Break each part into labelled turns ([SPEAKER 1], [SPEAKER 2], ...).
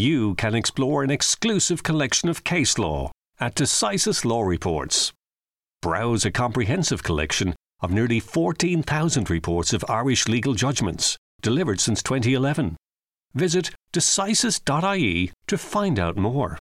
[SPEAKER 1] you can explore an exclusive collection of case law at Decisis Law Reports. Browse a comprehensive collection of nearly 14,000 reports of Irish legal judgments delivered since 2011. Visit decisis.ie to find out more.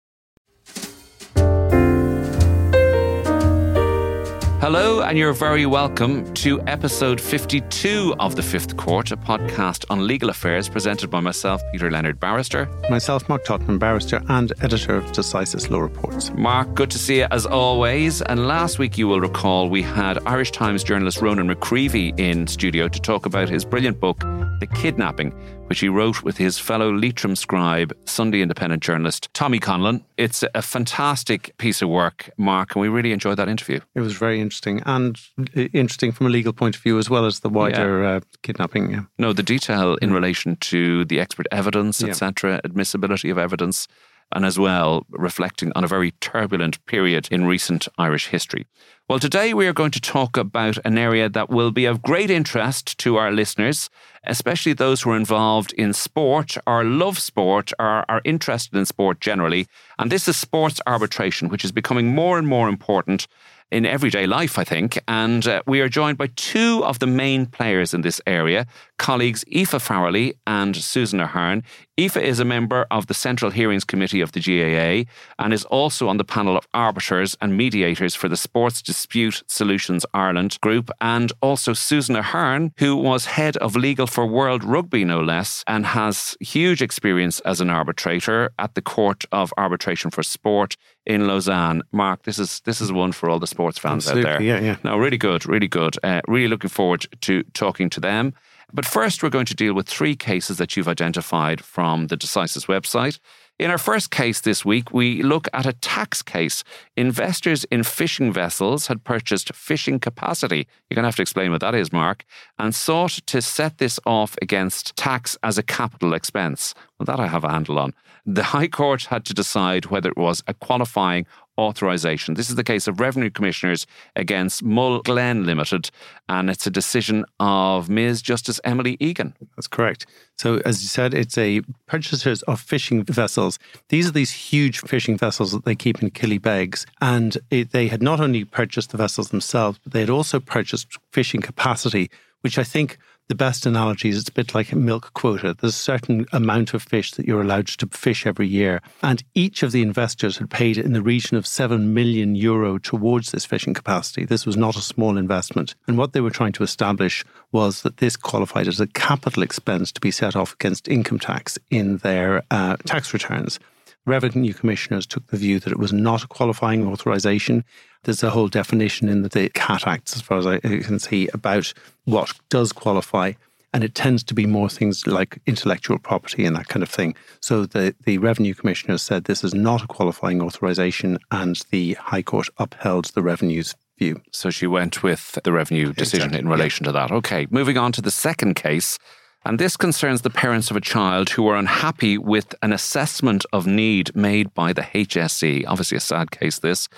[SPEAKER 2] Hello, and you're very welcome to episode 52 of The Fifth Court, a podcast on legal affairs presented by myself, Peter Leonard Barrister.
[SPEAKER 3] Myself, Mark Tottenham, Barrister and editor of Decisis Law Reports.
[SPEAKER 2] Mark, good to see you as always. And last week, you will recall, we had Irish Times journalist Ronan McGreevy in studio to talk about his brilliant book, The Kidnapping, which he wrote with his fellow Leitrim scribe, Sunday Independent journalist Tommy Conlon. It's a fantastic piece of work, Mark, and we really enjoyed that interview.
[SPEAKER 3] It was very interesting and uh, interesting from a legal point of view as well as the wider yeah. uh, kidnapping. Yeah.
[SPEAKER 2] No, the detail in relation to the expert evidence, yeah. etc., admissibility of evidence and as well reflecting on a very turbulent period in recent Irish history. Well, today we are going to talk about an area that will be of great interest to our listeners, especially those who are involved in sport or love sport or are interested in sport generally. And this is sports arbitration, which is becoming more and more important in everyday life, I think. And uh, we are joined by two of the main players in this area, colleagues Aoife Farrelly and Susan Ahern. Aoife is a member of the Central Hearings Committee of the GAA and is also on the panel of arbiters and mediators for the Sports Dispute Solutions Ireland group, and also Susan Ahern, who was head of legal for World Rugby, no less, and has huge experience as an arbitrator at the Court of Arbitration for Sport in Lausanne. Mark, this is this is one for all the sports fans
[SPEAKER 3] Absolutely,
[SPEAKER 2] out there.
[SPEAKER 3] Yeah, yeah.
[SPEAKER 2] No, really good, really good. Uh, really looking forward to talking to them. But first, we're going to deal with three cases that you've identified from the Decisis website. In our first case this week, we look at a tax case. Investors in fishing vessels had purchased fishing capacity. You're going to have to explain what that is, Mark, and sought to set this off against tax as a capital expense. Well, that I have a handle on. The High Court had to decide whether it was a qualifying authorisation. This is the case of Revenue Commissioners against Mull Glen Limited, and it's a decision of Ms. Justice Emily Egan.
[SPEAKER 3] That's correct. So, as you said, it's a purchasers of fishing vessels. These are these huge fishing vessels that they keep in Killybegs, and it, they had not only purchased the vessels themselves, but they had also purchased fishing capacity, which I think the best analogy is it's a bit like a milk quota. There's a certain amount of fish that you're allowed to fish every year. And each of the investors had paid in the region of 7 million euro towards this fishing capacity. This was not a small investment. And what they were trying to establish was that this qualified as a capital expense to be set off against income tax in their uh, tax returns. Revenue commissioners took the view that it was not a qualifying authorization. There's a whole definition in the CAT Act, as far as I can see, about what does qualify. And it tends to be more things like intellectual property and that kind of thing. So the, the revenue commissioners said this is not a qualifying authorization, and the High Court upheld the revenue's view.
[SPEAKER 2] So she went with the revenue decision exactly. in relation yeah. to that. Okay, moving on to the second case. And this concerns the parents of a child who are unhappy with an assessment of need made by the HSE. Obviously, a sad case, this.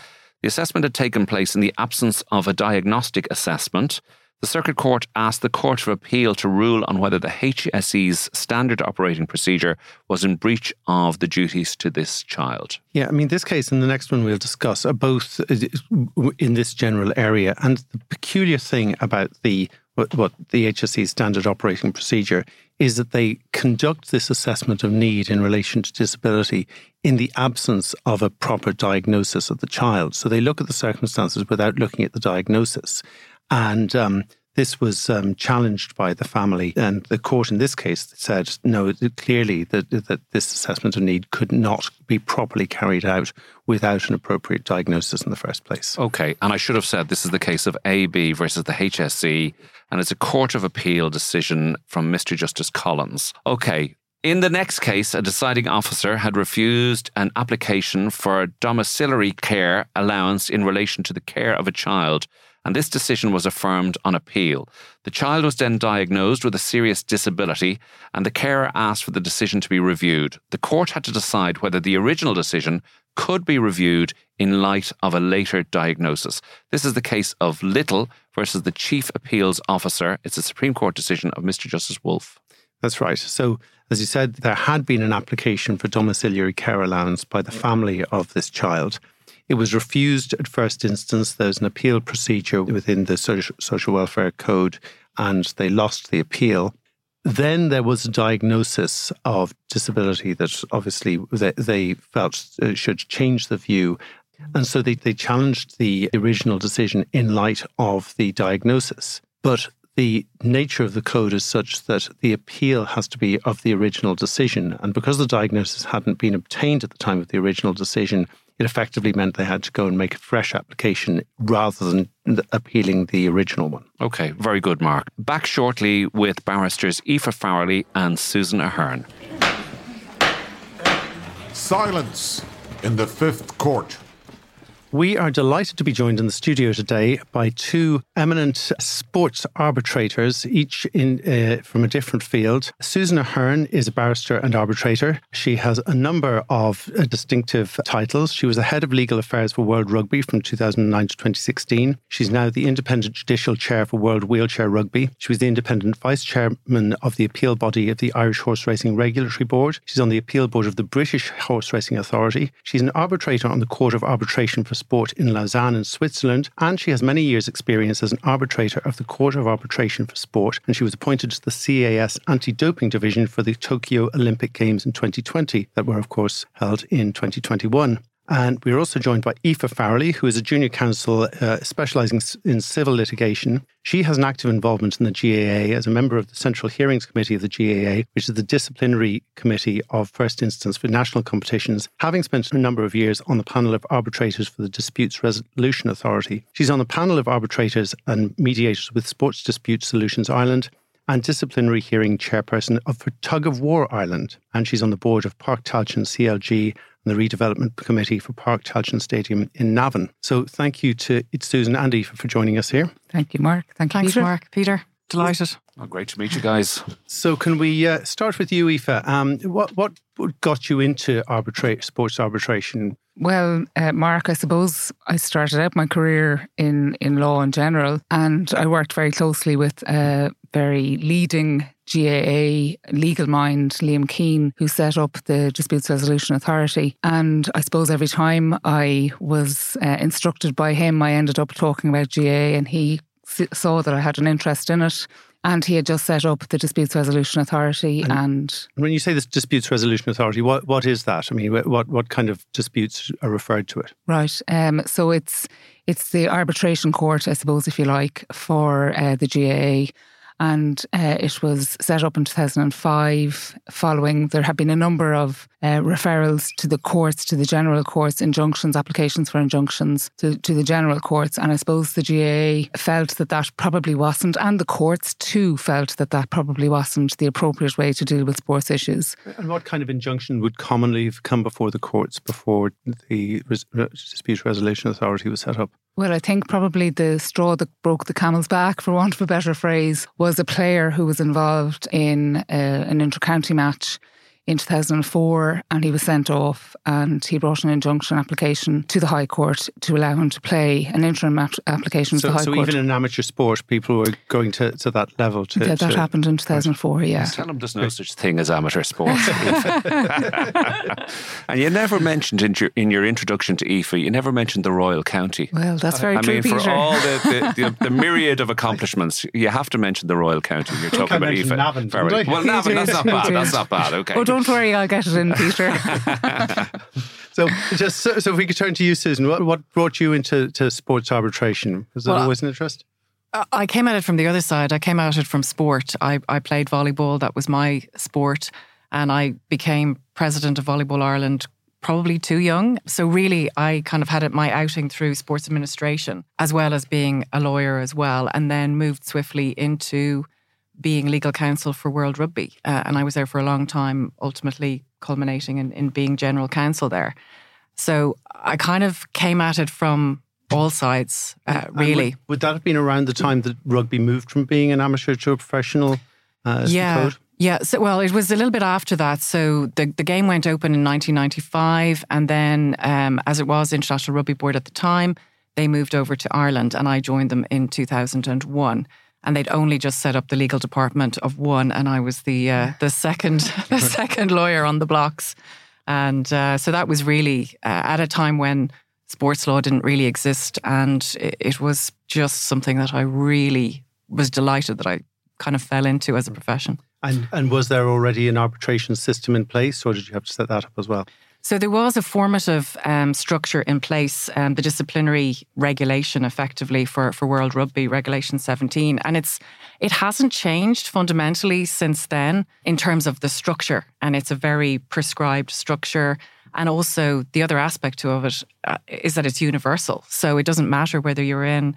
[SPEAKER 2] The assessment had taken place in the absence of a diagnostic assessment. The Circuit Court asked the Court of Appeal to rule on whether the HSE's standard operating procedure was in breach of the duties to this child.
[SPEAKER 3] Yeah, I mean, this case and the next one we'll discuss are both uh, in this general area. And the peculiar thing about the what, what the HSE standard operating procedure is that they conduct this assessment of need in relation to disability in the absence of a proper diagnosis of the child. So they look at the circumstances without looking at the diagnosis. And um, this was um, challenged by the family, and the court in this case said no, clearly that, that this assessment of need could not be properly carried out without an appropriate diagnosis in the first place.
[SPEAKER 2] Okay, and I should have said this is the case of AB versus the HSE, and it's a Court of Appeal decision from Mr. Justice Collins. Okay, in the next case, a deciding officer had refused an application for domiciliary care allowance in relation to the care of a child and this decision was affirmed on appeal. The child was then diagnosed with a serious disability, and the carer asked for the decision to be reviewed. The court had to decide whether the original decision could be reviewed in light of a later diagnosis. This is the case of Little versus the Chief Appeals Officer. It's a Supreme Court decision of Mr. Justice Woulfe.
[SPEAKER 3] That's right. So, as you said, there had been an application for domiciliary care allowance by the family of this child. It was refused at first instance. There was an appeal procedure within the Social Welfare Code, and they lost the appeal. Then there was a diagnosis of disability that obviously they, they felt uh, should change the view. And so they, they challenged the original decision in light of the diagnosis. But the nature of the code is such that the appeal has to be of the original decision. And because the diagnosis hadn't been obtained at the time of the original decision, it effectively meant they had to go and make a fresh application rather than appealing the original one.
[SPEAKER 2] Okay, very good, Mark. Back shortly with barristers Aoife Farrelly and Susan Ahern.
[SPEAKER 4] Silence in the fifth court.
[SPEAKER 3] We are delighted to be joined in the studio today by two eminent sports arbitrators, each in uh, from a different field. Susan Ahern is a barrister and arbitrator. She has a number of uh, distinctive titles. She was the head of legal affairs for World Rugby from 2009 to 2016. She's now the independent judicial chair for World Wheelchair Rugby. She was the independent vice chairman of the appeal body of the Irish Horse Racing Regulatory Board. She's on the appeal board of the British Horse Racing Authority. She's an arbitrator on the Court of Arbitration for sport in Lausanne in Switzerland, and she has many years' experience as an arbitrator of the Court of Arbitration for Sport, and she was appointed to the CAS anti-doping division for the Tokyo Olympic Games in 2020 that were of course held in 2021. And we're also joined by Aoife Farrelly, who is a junior counsel uh, specialising in civil litigation. She has an active involvement in the GAA as a member of the Central Hearings Committee of the GAA, which is the disciplinary committee of first instance for national competitions, having spent a number of years on the panel of arbitrators for the Disputes Resolution Authority. She's on the panel of arbitrators and mediators with Sports Dispute Solutions Ireland and disciplinary hearing chairperson of Tug of War Ireland. And she's on the board of Park Tailteann CLG and the redevelopment committee for Park Tailteann Stadium in Navan. So thank you to Susan and Aoife for joining us here.
[SPEAKER 5] Thank you, Mark. Thank you,
[SPEAKER 6] Thanks,
[SPEAKER 5] Peter.
[SPEAKER 6] Mark. Peter, delighted.
[SPEAKER 2] Oh, great to meet you guys.
[SPEAKER 3] So, can we uh, start with you, Aoife? Um, what what got you into arbitrate sports arbitration?
[SPEAKER 5] Well, uh, Mark, I suppose I started out my career in in law in general, and I worked very closely with a very leading GAA legal mind, Liam Keane, who set up the Disputes Resolution Authority. And I suppose every time I was uh, instructed by him, I ended up talking about GAA, and he saw that I had an interest in it. And he had just set up the Disputes Resolution Authority. And, and
[SPEAKER 3] when you say this Disputes Resolution Authority, what, what is that? I mean, what, what kind of disputes are referred to it?
[SPEAKER 5] Right. Um, so it's it's the arbitration court, I suppose, if you like, for uh, the GAA and uh, it was set up in 2005 following there had been a number of uh, referrals to the courts to the general courts injunctions applications for injunctions to, to the general courts. And i suppose the GAA felt that that probably wasn't and the courts too felt that that probably wasn't the appropriate way to deal with sports issues.
[SPEAKER 3] And what kind of injunction would commonly have come before the courts before the dispute resolution authority was set up
[SPEAKER 5] well, I think probably the straw that broke the camel's back, for want of a better phrase, was a player who was involved in uh, an inter-county match in 2004 and he was sent off and he brought an injunction application to the High Court to allow him to play an interim application
[SPEAKER 3] so,
[SPEAKER 5] to the High
[SPEAKER 3] so
[SPEAKER 5] Court.
[SPEAKER 3] So even in amateur sport, people were going to, to that level to...
[SPEAKER 5] Yeah, that
[SPEAKER 3] to,
[SPEAKER 5] happened in 2004, yeah.
[SPEAKER 2] Tell him there's no such thing as amateur sport. and you never mentioned in your, in your introduction to Aoife, you never mentioned the Royal County.
[SPEAKER 5] Well, that's very
[SPEAKER 2] I
[SPEAKER 5] true,
[SPEAKER 2] mean,
[SPEAKER 5] Peter.
[SPEAKER 2] for all the, the, the, the, myriad of accomplishments, you have to mention the Royal County. You're talking about Aoife.
[SPEAKER 3] Navan,
[SPEAKER 2] well, Navan, that's not bad. That's not bad. Okay.
[SPEAKER 5] Oh, don't worry, I'll get it in, Peter.
[SPEAKER 3] so, just so, so, if we could turn to you, Susan, what, what brought you into to sports arbitration? Was that well, always an interest?
[SPEAKER 6] I came at it from the other side. I came at it from sport. I, I played volleyball. That was my sport. And I became president of Volleyball Ireland probably too young. So really, I kind of had it my outing through sports administration as well as being a lawyer as well, and then moved swiftly into being legal counsel for World Rugby. Uh, and I was there for a long time, ultimately culminating in, in being general counsel there. So I kind of came at it from all sides, uh, really.
[SPEAKER 3] Would, would, that have been around the time that rugby moved from being an amateur to a professional? Uh,
[SPEAKER 6] yeah. Yeah, so well, it was a little bit after that. So the, the game went open in 1995, and then, um, as it was International Rugby Board at the time, they moved over to Ireland, and I joined them in 2001. And they'd only just set up the legal department of one, and I was the uh, the second the second lawyer on the blocks, and uh, so that was really uh, at a time when sports law didn't really exist, and it, it was just something that I really was delighted that I kind of fell into as a profession.
[SPEAKER 3] And and was there already an arbitration system in place, or did you have to set that up as well?
[SPEAKER 6] So there was a formative um, structure in place, um, the disciplinary regulation, effectively for for World Rugby Regulation 17, and it's it hasn't changed fundamentally since then in terms of the structure, and it's a very prescribed structure. And also the other aspect of it uh, is that it's universal, so it doesn't matter whether you're in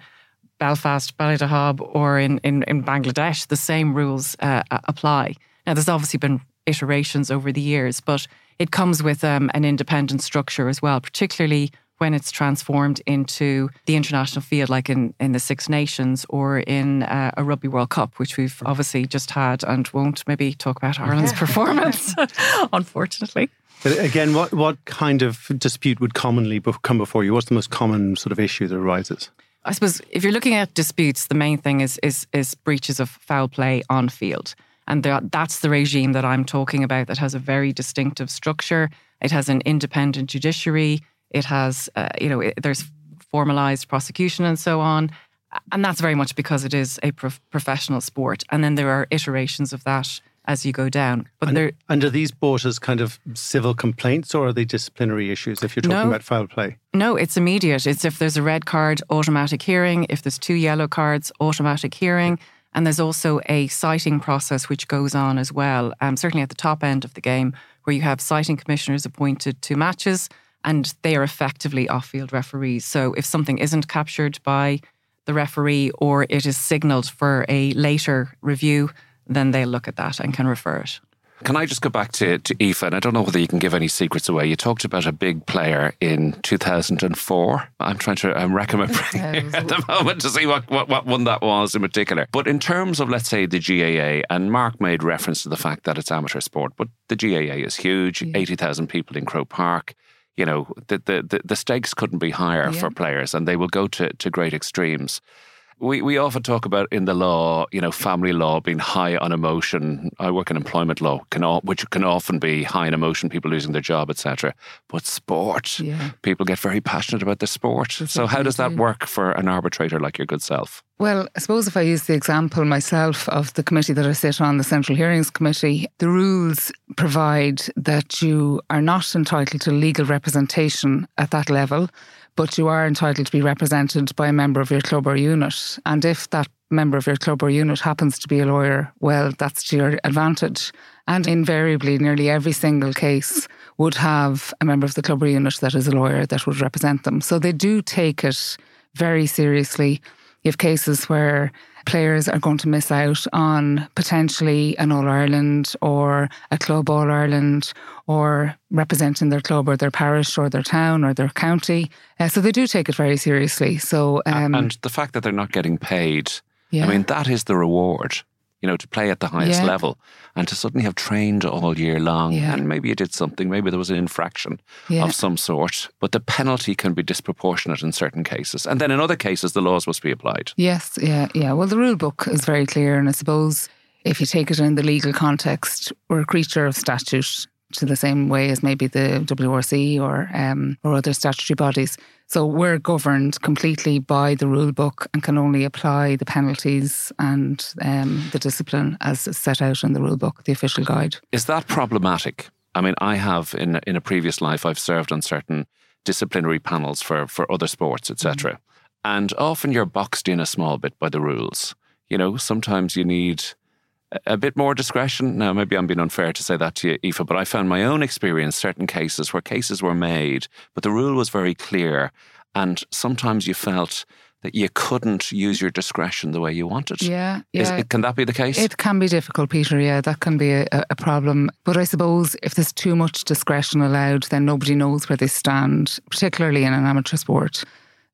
[SPEAKER 6] Belfast, Ballydehob, or in, in, in Bangladesh, the same rules uh, apply. Now, there's obviously been iterations over the years, but it comes with um, an independent structure as well, particularly when it's transformed into the international field, like in, in the Six Nations or in uh, a Rugby World Cup, which we've obviously just had and won't maybe talk about Ireland's performance, unfortunately.
[SPEAKER 3] But again, what, what kind of dispute would commonly come before you? What's the most common sort of issue that arises?
[SPEAKER 6] I suppose if you're looking at disputes, the main thing is is is breaches of foul play on field, and that's the regime that I'm talking about. That has a very distinctive structure. It has an independent judiciary. It has, uh, you know, it, there's formalized prosecution and so on, and that's very much because it is a prof- professional sport. And then there are iterations of that as you go down.
[SPEAKER 3] But and, and are these bought as kind of civil complaints or are they disciplinary issues if you're talking no, about foul play?
[SPEAKER 6] No, it's immediate. It's if there's a red card, automatic hearing. If there's two yellow cards, automatic hearing. And there's also a citing process which goes on as well, um, certainly at the top end of the game, where you have citing commissioners appointed to matches and they are effectively off field referees. So if something isn't captured by the referee or it is signalled for a later review, then they'll look at that and can refer it.
[SPEAKER 2] Can I just go back to, to Aoife? And I don't know whether you can give any secrets away. You talked about a big player in 2004. I'm trying to I'm brain at the moment to see what, what, what one that was in particular. But in terms of, let's say, the GAA, and Mark made reference to the fact that it's amateur sport, but the GAA is huge yeah. 80,000 people in Croke Park. You know, the, the, the, stakes couldn't be higher yeah. for players, and they will go to, to great extremes. We, we often talk about in the law, you know, family law being high on emotion. I work in employment law, can all, which can often be high in emotion, people losing their job, etc. But sport, yeah. people get very passionate about the sport. That's so how does that work for an arbitrator like your good self?
[SPEAKER 5] Well, I suppose if I use the example myself of the committee that I sit on, the Central Hearings Committee, the rules provide that you are not entitled to legal representation at that level but you are entitled to be represented by a member of your club or unit. And if that member of your club or unit happens to be a lawyer, well, that's to your advantage. And invariably, nearly every single case would have a member of the club or unit that is a lawyer that would represent them. So they do take it very seriously. You have cases where players are going to miss out on potentially an All Ireland or a Club All Ireland or representing their club or their parish or their town or their county. Uh, so they do take it very seriously. So
[SPEAKER 2] um, and the fact that they're not getting paid, yeah. I mean, that is the reward you know, to play at the highest yeah. level and to suddenly have trained all year long. Yeah. And maybe you did something, maybe there was an infraction yeah. of some sort, but the penalty can be disproportionate in certain cases. And then in other cases, the laws must be applied.
[SPEAKER 5] Yes, yeah, yeah. Well, the rule book is very clear. And I suppose if you take it in the legal context, we're a creature of statute to the same way as maybe the WRC or um, or other statutory bodies. So we're governed completely by the rule book and can only apply the penalties and um, the discipline as set out in the rule book, the official guide.
[SPEAKER 2] Is that problematic? I mean, I have in in a previous life, I've served on certain disciplinary panels for for other sports, etc. Mm. And often you're boxed in a small bit by the rules. You know, sometimes you need a bit more discretion. Now, maybe I'm being unfair to say that to you, Aoife, but I found my own experience certain cases where cases were made, but the rule was very clear. And sometimes you felt that you couldn't use your discretion the way you wanted.
[SPEAKER 5] Yeah, yeah.
[SPEAKER 2] Is, can that be the case?
[SPEAKER 5] It can be difficult, Peter. Yeah, that can be a, a, problem. But I suppose if there's too much discretion allowed, then nobody knows where they stand, particularly in an amateur sport.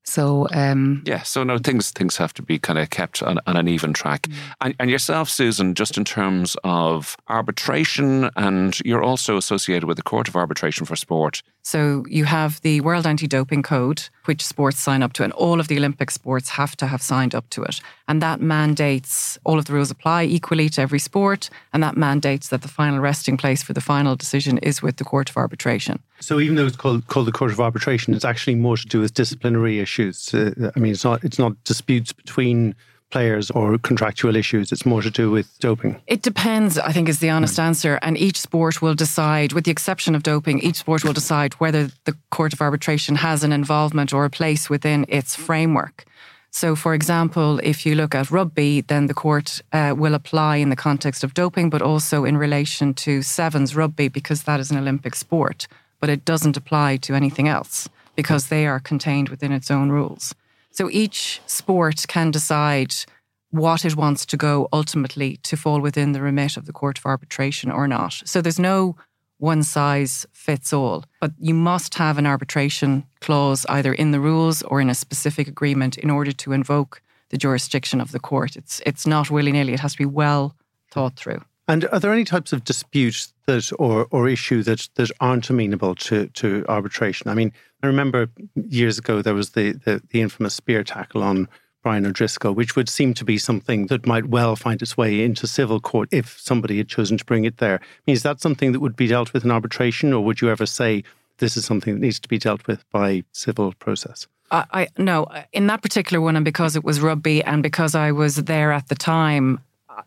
[SPEAKER 5] So um,
[SPEAKER 2] yeah, so no things things have to be kind of kept on, on an even track. Mm. And, and, yourself, Susan, just in terms of arbitration, and you're also associated with the Court of Arbitration for Sport.
[SPEAKER 6] So you have the World Anti-Doping Code, which sports sign up to, and all of the Olympic sports have to have signed up to it. And that mandates all of the rules apply equally to every sport, and that mandates that the final resting place for the final decision is with the Court of Arbitration.
[SPEAKER 3] So even though it's called called the Court of Arbitration, it's actually more to do with disciplinary issues. Uh, I mean, it's not it's not disputes between players or contractual issues. It's more to do with doping.
[SPEAKER 6] It depends, I think, is the honest answer. And each sport will decide, with the exception of doping, each sport will decide whether the Court of Arbitration has an involvement or a place within its framework. So, for example, if you look at rugby, then the court uh, will apply in the context of doping, but also in relation to sevens rugby because that is an Olympic sport but it doesn't apply to anything else because they are contained within its own rules. So each sport can decide what it wants to go ultimately to fall within the remit of the Court of Arbitration or not. So there's no one size fits all, but you must have an arbitration clause either in the rules or in a specific agreement in order to invoke the jurisdiction of the court. It's it's not willy nilly. It has to be well thought through.
[SPEAKER 3] And are there any types of disputes that or or issue that that aren't amenable to to arbitration? I mean, I remember years ago there was the the, the infamous spear tackle on Brian O'Driscoll, which would seem to be something that might well find its way into civil court if somebody had chosen to bring it there. I mean, is that something that would be dealt with in arbitration, or would you ever say this is something that needs to be dealt with by civil process?
[SPEAKER 6] I, I no, in that particular one, and because it was rugby, and because I was there at the time,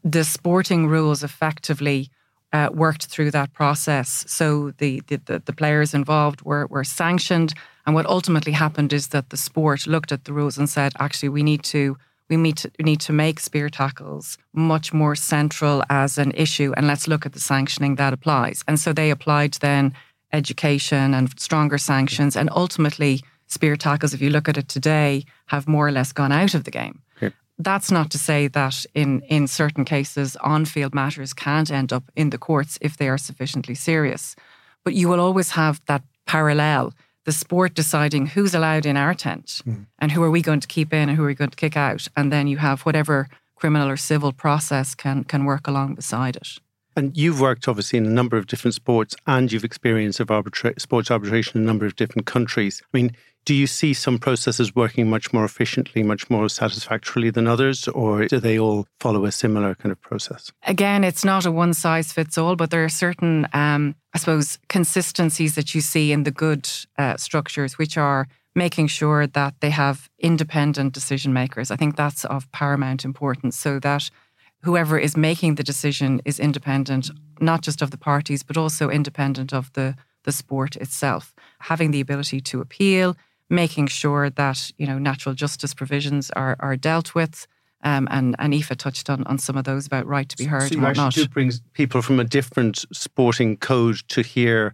[SPEAKER 6] the sporting rules effectively uh, worked through that process. So the, the, the players involved were, were sanctioned. And what ultimately happened is that the sport looked at the rules and said, actually, we need to we need to, need to make spear tackles much more central as an issue, and let's look at the sanctioning that applies. And so they applied then education and stronger sanctions, and ultimately spear tackles, if you look at it today, have more or less gone out of the game that's not to say that in, in certain cases, on field matters can't end up in the courts if they are sufficiently serious. But you will always have that parallel the sport deciding who's allowed in our tent mm. and who are we going to keep in and who are we going to kick out. And then you have whatever criminal or civil process can, can work along beside it.
[SPEAKER 3] And you've worked obviously in a number of different sports and you've experienced of arbitra- sports arbitration in a number of different countries. I mean, do you see some processes working much more efficiently, much more satisfactorily than others, or do they all follow a similar kind of process?
[SPEAKER 6] Again, it's not a one size fits all, but there are certain, um, I suppose, consistencies that you see in the good uh, structures, which are making sure that they have independent decision makers. I think that's of paramount importance so that whoever is making the decision is independent, not just of the parties, but also independent of the, the sport itself. Having the ability to appeal, making sure that you know natural justice provisions are are dealt with. Um, and and Aoife touched on, on some of those about right to be heard
[SPEAKER 3] so
[SPEAKER 6] and whatnot.
[SPEAKER 3] do bring people from a different sporting code to hear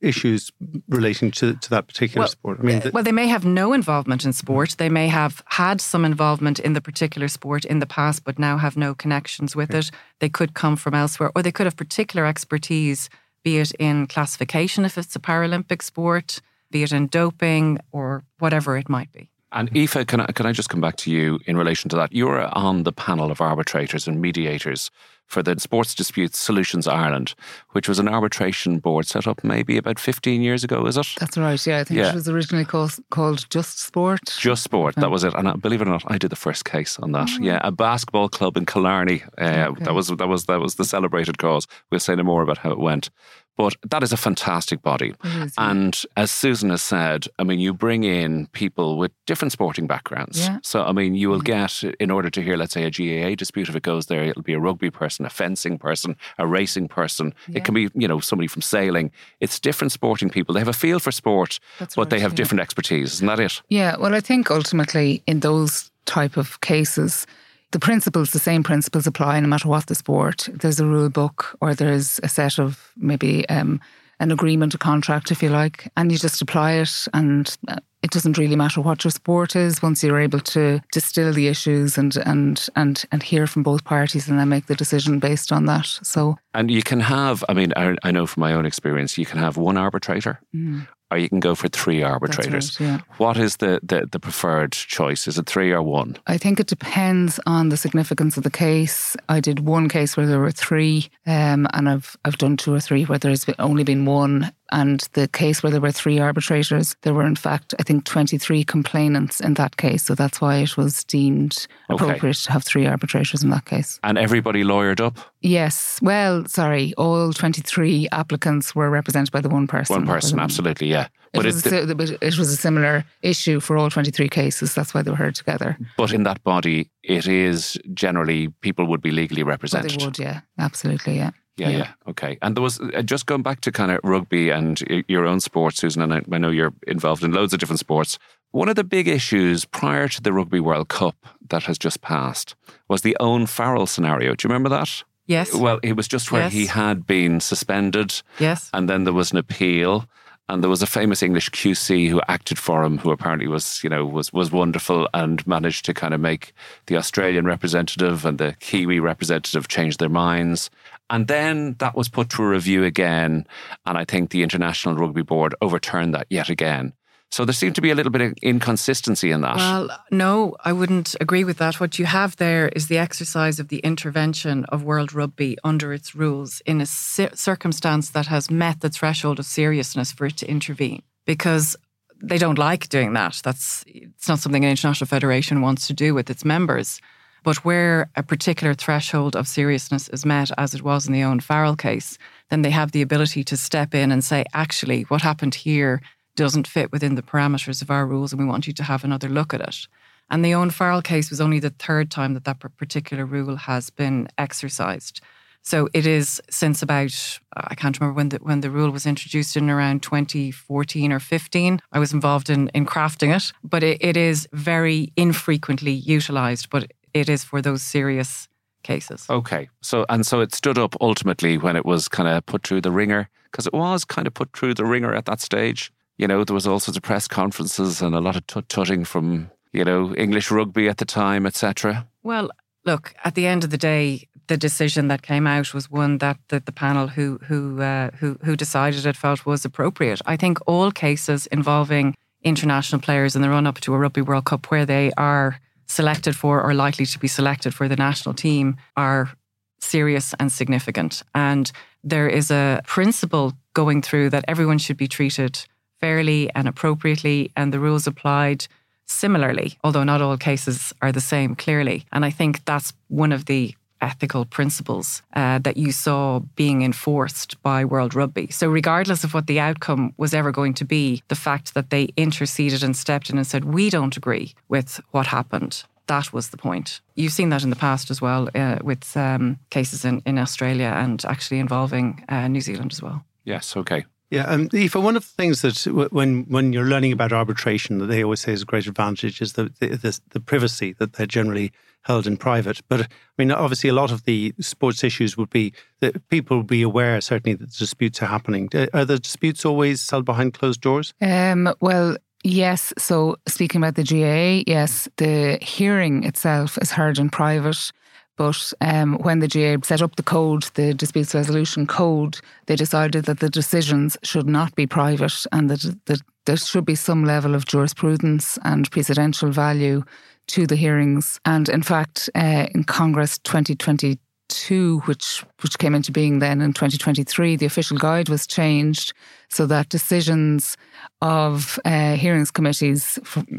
[SPEAKER 3] issues relating to, to that particular
[SPEAKER 6] well,
[SPEAKER 3] sport?
[SPEAKER 6] I mean, the, well, they may have no involvement in sport. They may have had some involvement in the particular sport in the past, but now have no connections with okay. it. They could come from elsewhere, or they could have particular expertise, be it in classification if it's a Paralympic sport, be it in doping or whatever it might be.
[SPEAKER 2] And Aoife, can I, can I just come back to you in relation to that? You're on the panel of arbitrators and mediators for the Sports Disputes Solutions Ireland, which was an arbitration board set up maybe about 15 years ago, is it?
[SPEAKER 5] That's right, yeah. I think yeah. it was originally called, called Just Sport.
[SPEAKER 2] Just Sport, that was it. And uh, believe it or not, I did the first case on that. Oh. Yeah, a basketball club in Killarney. Uh, okay. That was that was that was the celebrated cause. We'll say no more about how it went. But that is a fantastic body. Is, yeah. And as Susan has said, I mean, you bring in people with different sporting backgrounds. Yeah. So, I mean, you will mm-hmm. get, in order to hear, let's say, a GAA dispute, if it goes there, it'll be a rugby person, a fencing person, a racing person. Yeah. It can be, you know, somebody from sailing. It's different sporting people. They have a feel for sport, That's but right, they have different expertise. Isn't that it?
[SPEAKER 5] Yeah. Well, I think ultimately in those type of cases, the principles, the same principles apply no matter what the sport. There's a rule book or there's a set of maybe um, an agreement, a contract, if you like, and you just apply it. And uh, it doesn't really matter what your sport is once you're able to distill the issues and and and and hear from both parties and then make the decision based on that. So
[SPEAKER 2] and you can have, I mean, I, I know from my own experience, you can have one arbitrator. Mm or you can go for three arbitrators.
[SPEAKER 5] Right, yeah.
[SPEAKER 2] What is the, the, the preferred choice? Is it three or one?
[SPEAKER 5] I think it depends on the significance of the case. I did one case where there were three, um, and I've I've done two or three where there's only been one. And the case where there were three arbitrators, there were in fact, I think, 23 complainants in that case. So that's why it was deemed appropriate to have three arbitrators in that case.
[SPEAKER 2] And everybody lawyered up?
[SPEAKER 5] Yes. Well, sorry, all 23 applicants were represented by the one person.
[SPEAKER 2] One person, absolutely, yeah.
[SPEAKER 5] But it was, a, it was a similar issue for all 23 cases. That's why they were heard together.
[SPEAKER 2] But in that body, it is generally people would be legally represented.
[SPEAKER 5] Well, they would, yeah. Absolutely, yeah.
[SPEAKER 2] Yeah, yeah, yeah, Okay. And there was uh, just going back to kind of rugby and your own sports, Susan, and I, I know you're involved in loads of different sports. One of the big issues prior to the Rugby World Cup that has just passed was the Owen Farrell scenario. Do you remember that?
[SPEAKER 6] Yes.
[SPEAKER 2] Well, it was just where yes. he had been suspended.
[SPEAKER 6] Yes.
[SPEAKER 2] And then there was an appeal. And there was a famous English QC who acted for him, who apparently was, you know, was was wonderful and managed to kind of make the Australian representative and the Kiwi representative change their minds. And then that was put to a review again, and I think the International Rugby Board overturned that yet again. So there seemed to be a little bit of inconsistency in that.
[SPEAKER 6] Well, no, I wouldn't agree with that. What you have there is the exercise of the intervention of World Rugby under its rules in a circumstance that has met the threshold of seriousness for it to intervene. Because they don't like doing that. That's it's not something an international federation wants to do with its members. But where a particular threshold of seriousness is met, as it was in the Owen Farrell case, then they have the ability to step in and say, actually, what happened here doesn't fit within the parameters of our rules and we want you to have another look at it. And the Owen Farrell case was only the third time that that particular rule has been exercised. So it is since about uh, I can't remember when the when the rule was introduced in around 2014 or 15. I was involved in in crafting it, but it, it is very infrequently utilised. But it is for those serious cases.
[SPEAKER 2] Okay. So and so it stood up ultimately when it was kind of put through the ringer because it was kind of put through the ringer at that stage you know, there was all sorts of press conferences and a lot of tut-tutting from, you know, English rugby at the time, etc.
[SPEAKER 6] Well, look, at the end of the day, the decision that came out was one that the, the panel who who uh, who who decided it felt was appropriate. I think all cases involving international players in the run up to a Rugby World Cup where they are selected for or likely to be selected for the national team are serious and significant. And there is a principle going through that everyone should be treated fairly and appropriately, and the rules applied similarly, although not all cases are the same, clearly. And I think that's one of the ethical principles uh, that you saw being enforced by World Rugby. So, regardless of what the outcome was ever going to be, the fact that they interceded and stepped in and said, We don't agree with what happened. That was the point. You've seen that in the past as well uh, with um, cases in, in Australia and actually involving uh, New Zealand as well.
[SPEAKER 2] Yes, okay.
[SPEAKER 3] Yeah, um, Aoife, one of the things that when when you're learning about arbitration, that they always say is a great advantage is the, the the, the privacy that they're generally held in private. But I mean, obviously, a lot of the sports issues would be that people would be aware certainly that disputes are happening. Are the disputes always held behind closed doors?
[SPEAKER 5] Um, well. Yes. So, speaking about the GAA, yes, the hearing itself is heard in private. But um, when the GAA set up the code, the disputes resolution code, they decided that the decisions should not be private and that, that there should be some level of jurisprudence and precedential value to the hearings. And in fact, uh, in Congress 2022, 2, which, which came into being then in 2023, the official guide was changed so that decisions of uh, hearings committees,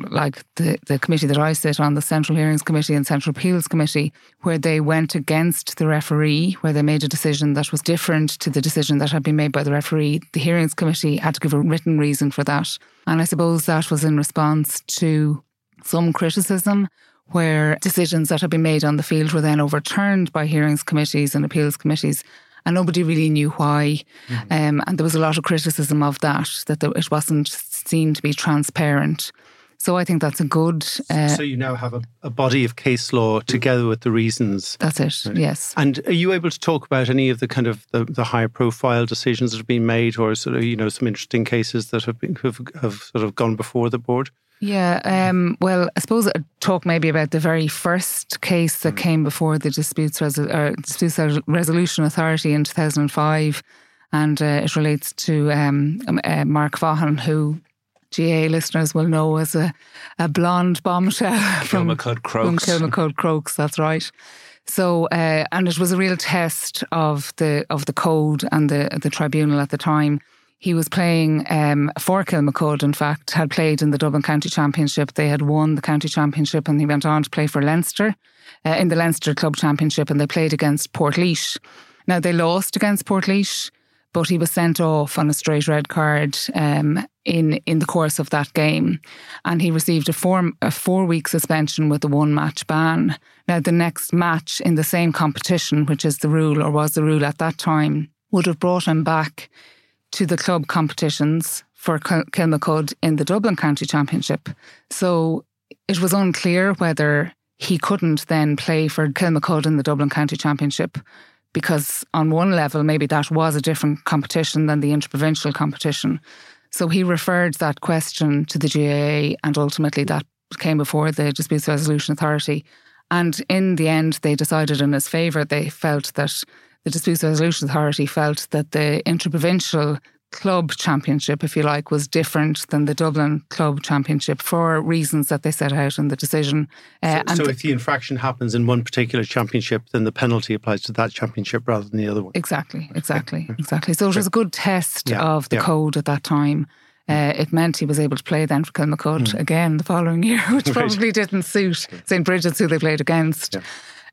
[SPEAKER 5] like the, the committee that I sit on, the Central Hearings Committee and Central Appeals Committee, where they went against the referee, where they made a decision that was different to the decision that had been made by the referee, the Hearings Committee had to give a written reason for that. And I suppose that was in response to some criticism where decisions that had been made on the field were then overturned by hearings committees and appeals committees. And nobody really knew why. Mm-hmm. Um, and there was a lot of criticism of that, that it wasn't seen to be transparent. So I think that's a good.
[SPEAKER 3] Uh, so you now have a, a, body of case law together with the reasons.
[SPEAKER 5] That's it. Right? Yes.
[SPEAKER 3] And are you able to talk about any of the kind of the, the higher profile decisions that have been made, or sort of you know some interesting cases that have been have, have sort of gone before the board?
[SPEAKER 5] Yeah, um, well, I suppose I'd talk maybe about the very first case that mm. came before the Disputes, Resol- Disputes Resolution Authority in 2005. and uh, it relates to um, um uh, Mark Vaughan, who GAA listeners will know as a, a blonde bombshell
[SPEAKER 2] from Kilmacud Crokes.
[SPEAKER 5] From Kilmacud Crokes, that's right. So, uh, and it was a real test of the of the code and the the tribunal at the time. He was playing um, for Kilmacud, in fact, had played in the Dublin County Championship. They had won the County Championship and he went on to play for Leinster uh, in the Leinster Club Championship and they played against Portlaoise. Now, they lost against Portlaoise, but he was sent off on a straight red card um, in in the course of that game, and he received a four a four week suspension with a one match ban. Now, the next match in the same competition, which is the rule or was the rule at that time, would have brought him back to the club competitions for Kilmacud in the Dublin County Championship. So it was unclear whether he couldn't then play for Kilmacud in the Dublin County Championship because on one level maybe that was a different competition than the interprovincial competition. So he referred that question to the GAA and ultimately that came before the Disputes Resolution Authority. And in the end, they decided in his favour. They felt that the Disputes Resolution Authority felt that the interprovincial club championship, if you like, was different than the Dublin club championship for reasons that they set out in the decision.
[SPEAKER 3] Uh, so, so if the infraction happens in one particular championship, then the penalty applies to that championship rather than the other one.
[SPEAKER 5] Exactly, exactly, exactly. So it was a good test yeah, of the yeah. code at that time. Uh, it meant he was able to play then for Kilmacud mm. again the following year, which probably didn't suit St. Brigid's, who they played against. Yeah.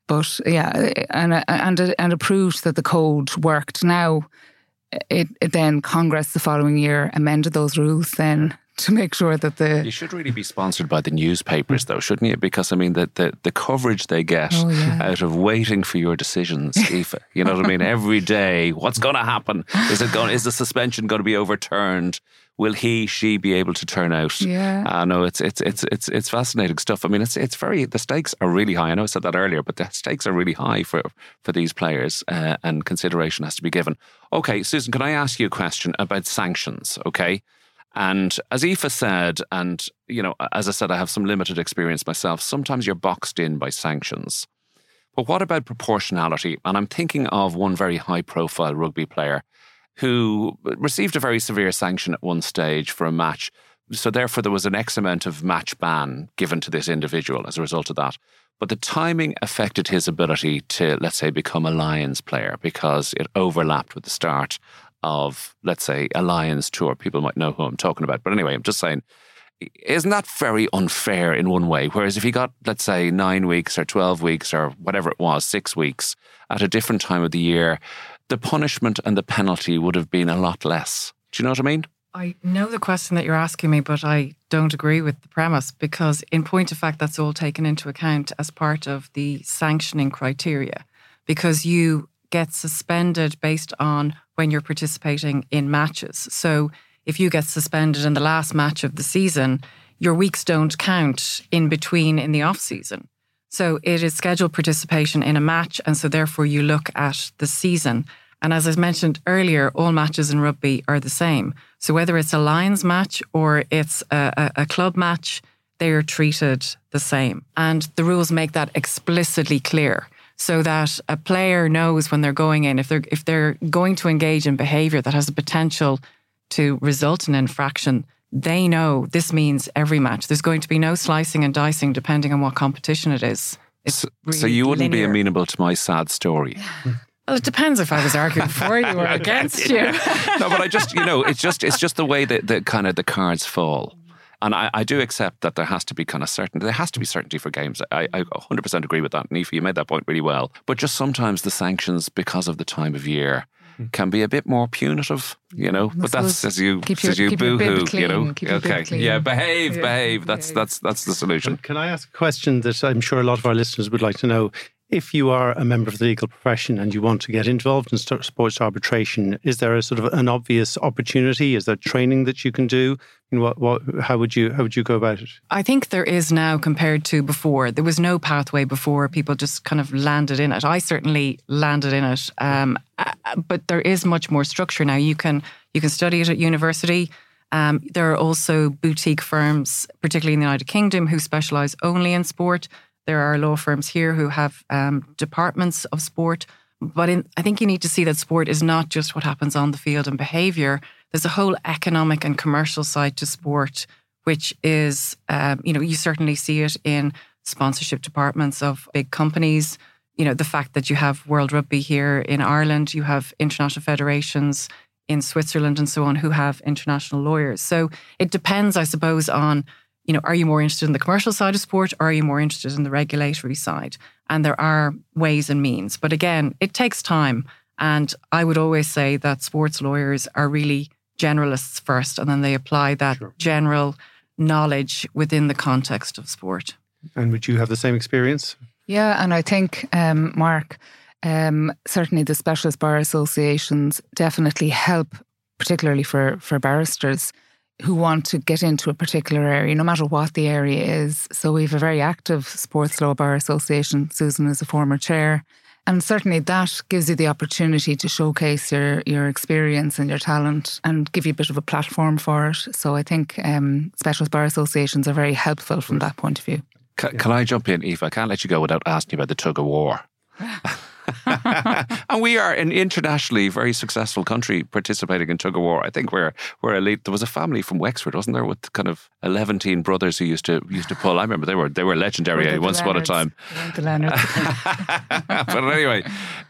[SPEAKER 5] But yeah, and and and it proved that the code worked. Now, it, it then Congress the following year amended those rules then to make sure that the
[SPEAKER 2] you should really be sponsored by the newspapers though shouldn't you because i mean the the, the coverage they get oh, yeah. out of waiting for your decisions Aoife you know what i mean every day what's going to happen is it going is the suspension going to be overturned will he she be able to turn out
[SPEAKER 5] yeah
[SPEAKER 2] i uh, know it's it's it's it's it's fascinating stuff i mean it's it's very the stakes are really high i know i said that earlier but the stakes are really high for for these players uh, and consideration has to be given okay susan can i ask you a question about sanctions okay and as Aoife said, and you know, as I said, I have some limited experience myself. Sometimes you're boxed in by sanctions. But what about proportionality? And I'm thinking of one very high profile rugby player who received a very severe sanction at one stage for a match. So, therefore, there was an X amount of match ban given to this individual as a result of that. But the timing affected his ability to, let's say, become a Lions player because it overlapped with the start of, let's say, a Lions tour. People might know who I'm talking about. But anyway, I'm just saying, isn't that very unfair in one way? Whereas if he got, let's say, nine weeks or 12 weeks or whatever it was, six weeks at a different time of the year, the punishment and the penalty would have been a lot less. Do you know what I mean?
[SPEAKER 6] I know the question that you're asking me, but I don't agree with the premise because, in point of fact, that's all taken into account as part of the sanctioning criteria because you get suspended based on when you're participating in matches. So if you get suspended in the last match of the season, your weeks don't count in between in the off season. So it is scheduled participation in a match, and so therefore you look at the season. And as I mentioned earlier, all matches in rugby are the same. So whether it's a Lions match or it's a, a, a club match, they are treated the same. And the rules make that explicitly clear so that a player knows when they're going in if they're if they're going to engage in behavior that has the potential to result in infraction they know this means every match there's going to be no slicing and dicing depending on what competition it is
[SPEAKER 2] so, really so, you wouldn't linear. be amenable to my sad story
[SPEAKER 6] Well, it depends if I was arguing for you or against you.
[SPEAKER 2] no, but I just, you know, it's just, it's just the way that the kind of the cards fall. And I, I, do accept that there has to be kind of certainty. There has to be certainty for games. I, I 100% agree with that. Nifa, you made that point really well. But just sometimes the sanctions, because of the time of year. Can be a bit more punitive, you know. But that's as you your, as you boohoo, you know. okay, yeah, behave, yeah. behave. That's that's that's the solution.
[SPEAKER 3] Can I ask a question that I'm sure a lot of our listeners would like to know? If you are a member of the legal profession and you want to get involved in sports arbitration, is there a sort of an obvious opportunity? Is there training that you can do? what, what, how would you how would you go about it?
[SPEAKER 6] I think there is now compared to before. There was no pathway before. People just kind of landed in it. I certainly landed in it, um, uh, but there is much more structure now. You can you can study it at university. Um, there are also boutique firms, particularly in the United Kingdom, who specialise only in sport. There are law firms here who have um, departments of sport, But in, I think you need to see that sport is not just what happens on the field and behavior. There's a whole economic and commercial side to sport, which is, um, you know, you certainly see it in sponsorship departments of big companies. You know, the fact that you have World Rugby here in Ireland, you have international federations in Switzerland and so on who have international lawyers. So it depends, I suppose, on you know, are you more interested in the commercial side of sport or are you more interested in the regulatory side? And there are ways and means. But again, it takes time. And I would always say that sports lawyers are really generalists first, and then they apply that sure. general knowledge within the context of sport.
[SPEAKER 3] And would you have the same experience?
[SPEAKER 5] Yeah, and I think, um, Mark, um, certainly the specialist bar associations definitely help, particularly for, for barristers who want to get into a particular area, no matter what the area is. So we have a very active sports law bar association. Susan is a former chair. And certainly that gives you the opportunity to showcase your, your experience and your talent and give you a bit of a platform for it. So I think um, specialist bar associations are very helpful from that point of view.
[SPEAKER 2] Can, can I jump in, Aoife? I can't let you go without asking you about the tug of war. and we are an internationally very successful country participating in tug of war. I think we're we're elite. There was a family from Wexford, wasn't there, with kind of eleven brothers who used to used to pull. I remember they were they were legendary once upon a time.
[SPEAKER 5] The Leonards.
[SPEAKER 2] but anyway,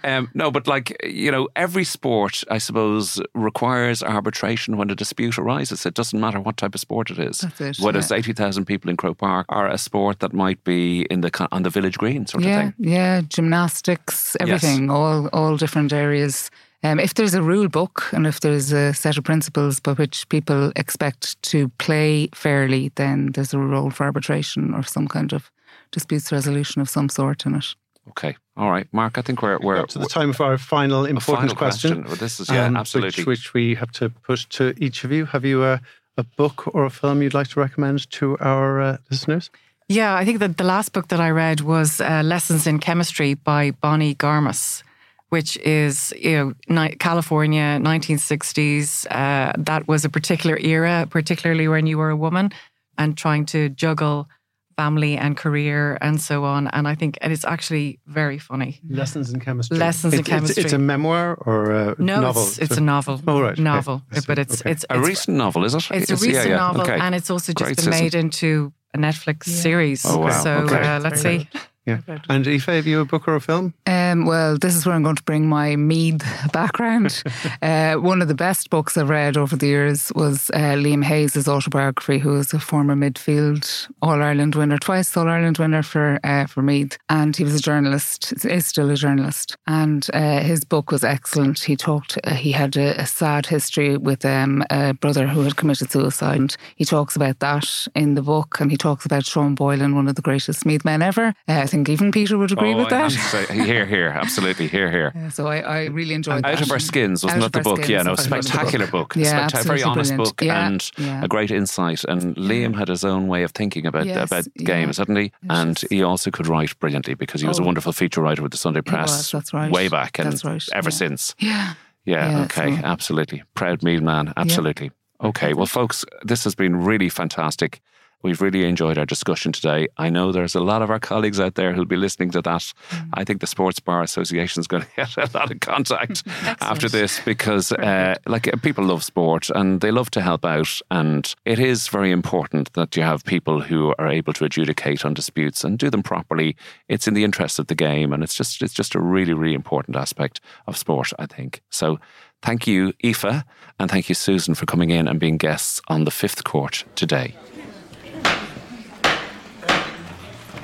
[SPEAKER 2] um, no, but like you know, every sport I suppose requires arbitration when a dispute arises. It doesn't matter what type of sport it is.
[SPEAKER 5] It,
[SPEAKER 2] Whether
[SPEAKER 5] yeah.
[SPEAKER 2] it's eighty thousand people in Croke Park or a sport that might be in the on the village green sort
[SPEAKER 5] yeah,
[SPEAKER 2] of
[SPEAKER 5] thing. Yeah, gymnastics, everything, yes. all all different areas. Um, if there's a rule book and if there's a set of principles by which people expect to play fairly, then there's a role for arbitration or some kind of disputes resolution of some sort in it.
[SPEAKER 2] Okay. All right, Mark. I think we're we're
[SPEAKER 3] to the time of our final important
[SPEAKER 2] final
[SPEAKER 3] question.
[SPEAKER 2] question. Well, this is yeah, um, absolutely.
[SPEAKER 3] Which, which, we have to put to each of you. Have you a, a book or a film you'd like to recommend to our uh, listeners?
[SPEAKER 6] Yeah, I think that the last book that I read was uh, Lessons in Chemistry by Bonnie Garmus, which is you know California, 1960s. Uh, that was a particular era, particularly when you were a woman and trying to juggle family and career and so on. And I think and it's actually very funny.
[SPEAKER 3] Lessons in chemistry.
[SPEAKER 6] Lessons in chemistry.
[SPEAKER 3] It's, a memoir or a
[SPEAKER 6] no,
[SPEAKER 3] novel.
[SPEAKER 6] It's, it's a novel.
[SPEAKER 3] Oh right,
[SPEAKER 6] novel.
[SPEAKER 3] Okay.
[SPEAKER 6] But it's,
[SPEAKER 3] okay.
[SPEAKER 6] it's,
[SPEAKER 2] a recent novel, is it?
[SPEAKER 6] It's, a recent yeah, yeah. novel, okay. and it's also just Great been made into a Netflix yeah. series.
[SPEAKER 2] Oh, wow.
[SPEAKER 6] So
[SPEAKER 2] okay.
[SPEAKER 6] uh, let's see.
[SPEAKER 3] Yeah. And Aoife, have you a book or a film?
[SPEAKER 5] Um, well, this is where I'm going to bring my Meath background. uh, one of the best books I've read over the years was uh, Liam Hayes' autobiography, who is a former midfield All Ireland winner, twice All Ireland winner for uh, for Meath, and he was a journalist. Is still a journalist, and uh, his book was excellent. He talked. Uh, he had a, a, sad history with um, a brother who had committed suicide. And He talks about that in the book, and he talks about Sean Boylan, one of the greatest Meath men ever. Uh, I think think even Peter would agree
[SPEAKER 2] oh,
[SPEAKER 5] with that.
[SPEAKER 2] here, here, absolutely, here, here.
[SPEAKER 5] Yeah, so I, I really enjoyed
[SPEAKER 2] Out
[SPEAKER 5] that.
[SPEAKER 2] of Our Skins, wasn't
[SPEAKER 5] Out
[SPEAKER 2] that the book?
[SPEAKER 5] Skins,
[SPEAKER 2] yeah, no, spectacular book. book.
[SPEAKER 5] Yeah,
[SPEAKER 2] Spectac- very honest
[SPEAKER 5] brilliant.
[SPEAKER 2] book
[SPEAKER 5] yeah,
[SPEAKER 2] and
[SPEAKER 5] yeah.
[SPEAKER 2] a great insight. And Liam had his own way of thinking about
[SPEAKER 5] yes,
[SPEAKER 2] about games, hadn't he? And he also could write brilliantly because he was
[SPEAKER 5] oh.
[SPEAKER 2] a wonderful feature writer with the Sunday Press
[SPEAKER 5] was, that's right.
[SPEAKER 2] way back and
[SPEAKER 5] right.
[SPEAKER 2] ever since.
[SPEAKER 5] Yeah.
[SPEAKER 2] Yeah, okay,
[SPEAKER 5] so-
[SPEAKER 2] absolutely. Proud Meath man, absolutely. Okay, well, folks, this has been really fantastic. We've really enjoyed our discussion today. I know there's a lot of our colleagues out there who'll be listening to that.
[SPEAKER 5] Mm.
[SPEAKER 2] I think the Sports Bar Association is going to get a lot of contact after this because, uh, like, people love sport and they love to help out. And it is very important that you have people who are able to adjudicate on disputes and do them properly. It's in the interest of the game, and it's just it's just a really really important aspect of sport. I think so. Thank you, Aoife, and thank you, Susan, for coming in and being guests on the fifth court today.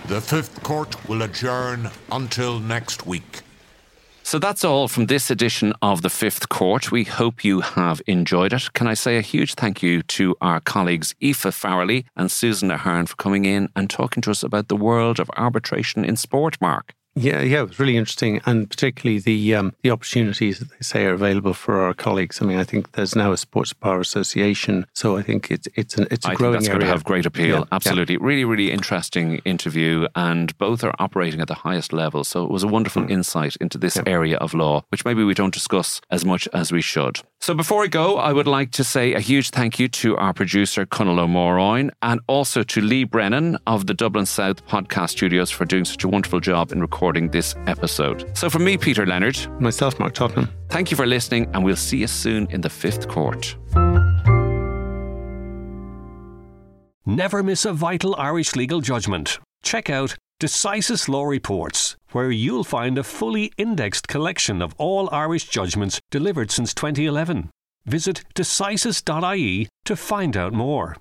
[SPEAKER 4] The Fifth Court will adjourn until next week.
[SPEAKER 2] So that's all from this edition of the Fifth Court. We hope you have enjoyed it. Can I say a huge thank you to our colleagues Aoife Farrelly and Susan Ahern for coming in and talking to us about the world of arbitration in sport, Mark.
[SPEAKER 3] Yeah, yeah, it was really interesting, and particularly the um, the opportunities that they say are available for our colleagues. I mean, I think there's now a sports bar association, so I think it's it's an, it's a
[SPEAKER 2] I
[SPEAKER 3] growing
[SPEAKER 2] think that's
[SPEAKER 3] area.
[SPEAKER 2] going to have great appeal.
[SPEAKER 3] Yeah,
[SPEAKER 2] Absolutely, really, really interesting interview, and both are operating at the highest level. So it was a wonderful insight into this
[SPEAKER 3] Yeah.
[SPEAKER 2] area of law, which maybe we don't discuss as much as we should. So before I go, I would like to say a huge thank you to our producer, Conal O'Moroyne, and also to Lee Brennan of the Dublin South Podcast Studios for doing such a wonderful job in recording this episode. So from me, Peter Leonard.
[SPEAKER 3] Myself, Mark Tottenham.
[SPEAKER 2] Thank you for listening, and we'll see you soon in the fifth court.
[SPEAKER 1] Never miss a vital Irish legal judgment. Check out Decisis Law Reports, where you'll find a fully indexed collection of all Irish judgments delivered since 2011. Visit decisis.ie to find out more.